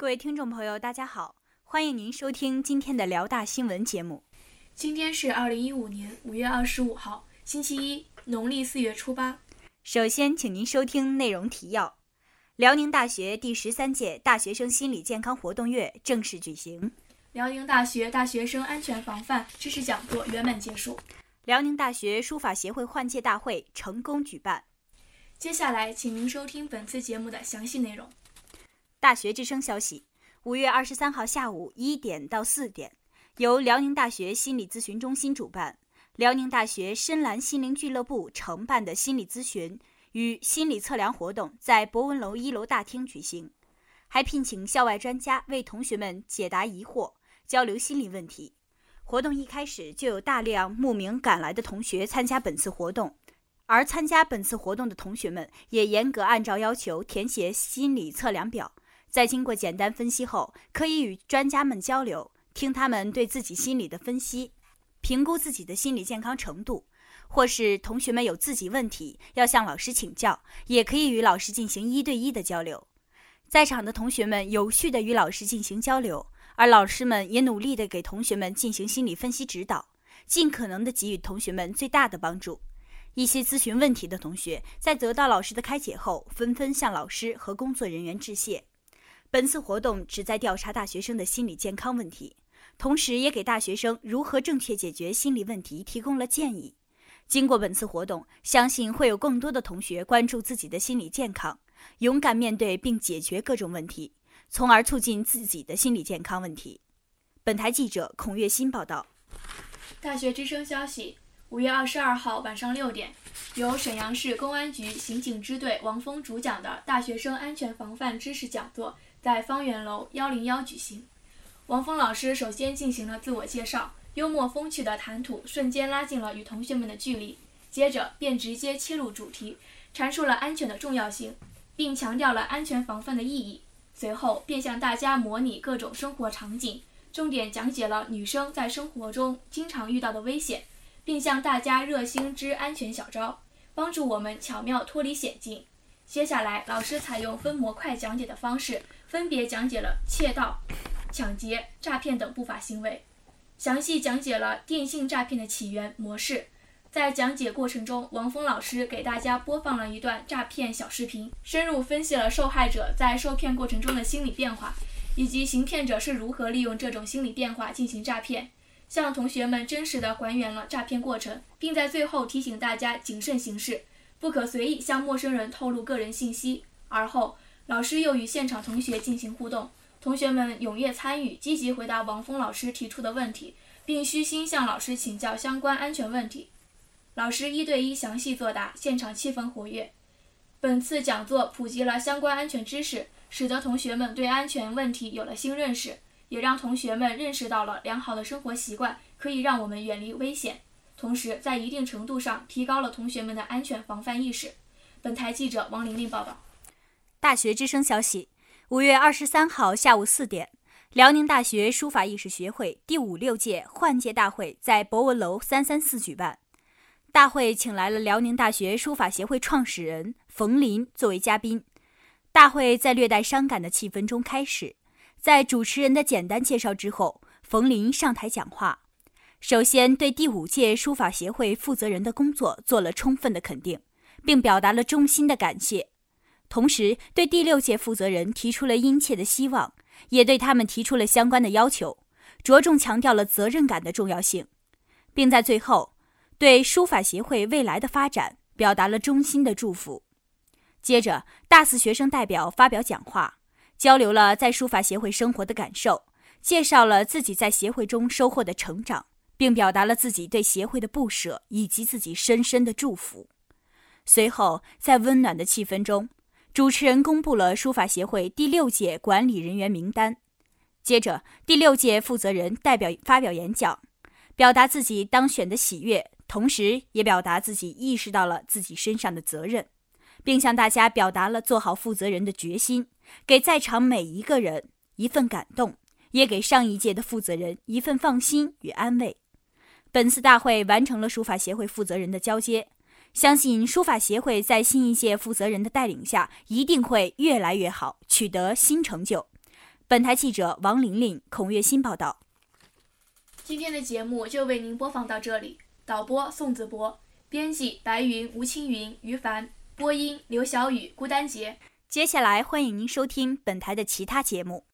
各位听众朋友，大家好，欢迎您收听今天的辽大新闻节目。今天是二零一五年五月二十五号，星期一，农历四月初八。首先，请您收听内容提要：辽宁大学第十三届大学生心理健康活动月正式举行；辽宁大学大学生安全防范知识讲座圆满结束；辽宁大学书法协会换届大会成功举办。接下来，请您收听本次节目的详细内容。大学之声消息：五月二十三号下午一点到四点，由辽宁大学心理咨询中心主办，辽宁大学深蓝心灵俱乐部承办的心理咨询与心理测量活动在博文楼一楼大厅举行，还聘请校外专家为同学们解答疑惑、交流心理问题。活动一开始就有大量慕名赶来的同学参加本次活动。而参加本次活动的同学们也严格按照要求填写心理测量表。在经过简单分析后，可以与专家们交流，听他们对自己心理的分析，评估自己的心理健康程度。或是同学们有自己问题要向老师请教，也可以与老师进行一对一的交流。在场的同学们有序的与老师进行交流，而老师们也努力的给同学们进行心理分析指导，尽可能的给予同学们最大的帮助。一些咨询问题的同学在得到老师的开解后，纷纷向老师和工作人员致谢。本次活动旨在调查大学生的心理健康问题，同时也给大学生如何正确解决心理问题提供了建议。经过本次活动，相信会有更多的同学关注自己的心理健康，勇敢面对并解决各种问题，从而促进自己的心理健康问题。本台记者孔月新报道。大学之声消息：五月二十二号晚上六点，由沈阳市公安局刑警支队王峰主讲的大学生安全防范知识讲座。在方圆楼幺零幺举行，王峰老师首先进行了自我介绍，幽默风趣的谈吐瞬间拉近了与同学们的距离。接着便直接切入主题，阐述了安全的重要性，并强调了安全防范的意义。随后便向大家模拟各种生活场景，重点讲解了女生在生活中经常遇到的危险，并向大家热心支安全小招，帮助我们巧妙脱离险境。接下来，老师采用分模块讲解的方式。分别讲解了窃盗、抢劫、诈骗等不法行为，详细讲解了电信诈骗的起源模式。在讲解过程中，王峰老师给大家播放了一段诈骗小视频，深入分析了受害者在受骗过程中的心理变化，以及行骗者是如何利用这种心理变化进行诈骗，向同学们真实的还原了诈骗过程，并在最后提醒大家谨慎行事，不可随意向陌生人透露个人信息。而后。老师又与现场同学进行互动，同学们踊跃参与，积极回答王峰老师提出的问题，并虚心向老师请教相关安全问题。老师一对一详细作答，现场气氛活跃。本次讲座普及了相关安全知识，使得同学们对安全问题有了新认识，也让同学们认识到了良好的生活习惯可以让我们远离危险，同时在一定程度上提高了同学们的安全防范意识。本台记者王玲玲报道。大学之声消息：五月二十三号下午四点，辽宁大学书法艺术学会第五六届换届大会在博文楼三三四举办。大会请来了辽宁大学书法协会创始人冯林作为嘉宾。大会在略带伤感的气氛中开始，在主持人的简单介绍之后，冯林上台讲话，首先对第五届书法协会负责人的工作做了充分的肯定，并表达了衷心的感谢。同时，对第六届负责人提出了殷切的希望，也对他们提出了相关的要求，着重强调了责任感的重要性，并在最后对书法协会未来的发展表达了衷心的祝福。接着，大四学生代表发表讲话，交流了在书法协会生活的感受，介绍了自己在协会中收获的成长，并表达了自己对协会的不舍以及自己深深的祝福。随后，在温暖的气氛中。主持人公布了书法协会第六届管理人员名单，接着第六届负责人代表发表演讲，表达自己当选的喜悦，同时也表达自己意识到了自己身上的责任，并向大家表达了做好负责人的决心，给在场每一个人一份感动，也给上一届的负责人一份放心与安慰。本次大会完成了书法协会负责人的交接。相信书法协会在新一届负责人的带领下，一定会越来越好，取得新成就。本台记者王玲玲、孔月新报道。今天的节目就为您播放到这里。导播宋子博，编辑白云、吴青云、于凡，播音刘晓雨、孤单杰。接下来欢迎您收听本台的其他节目。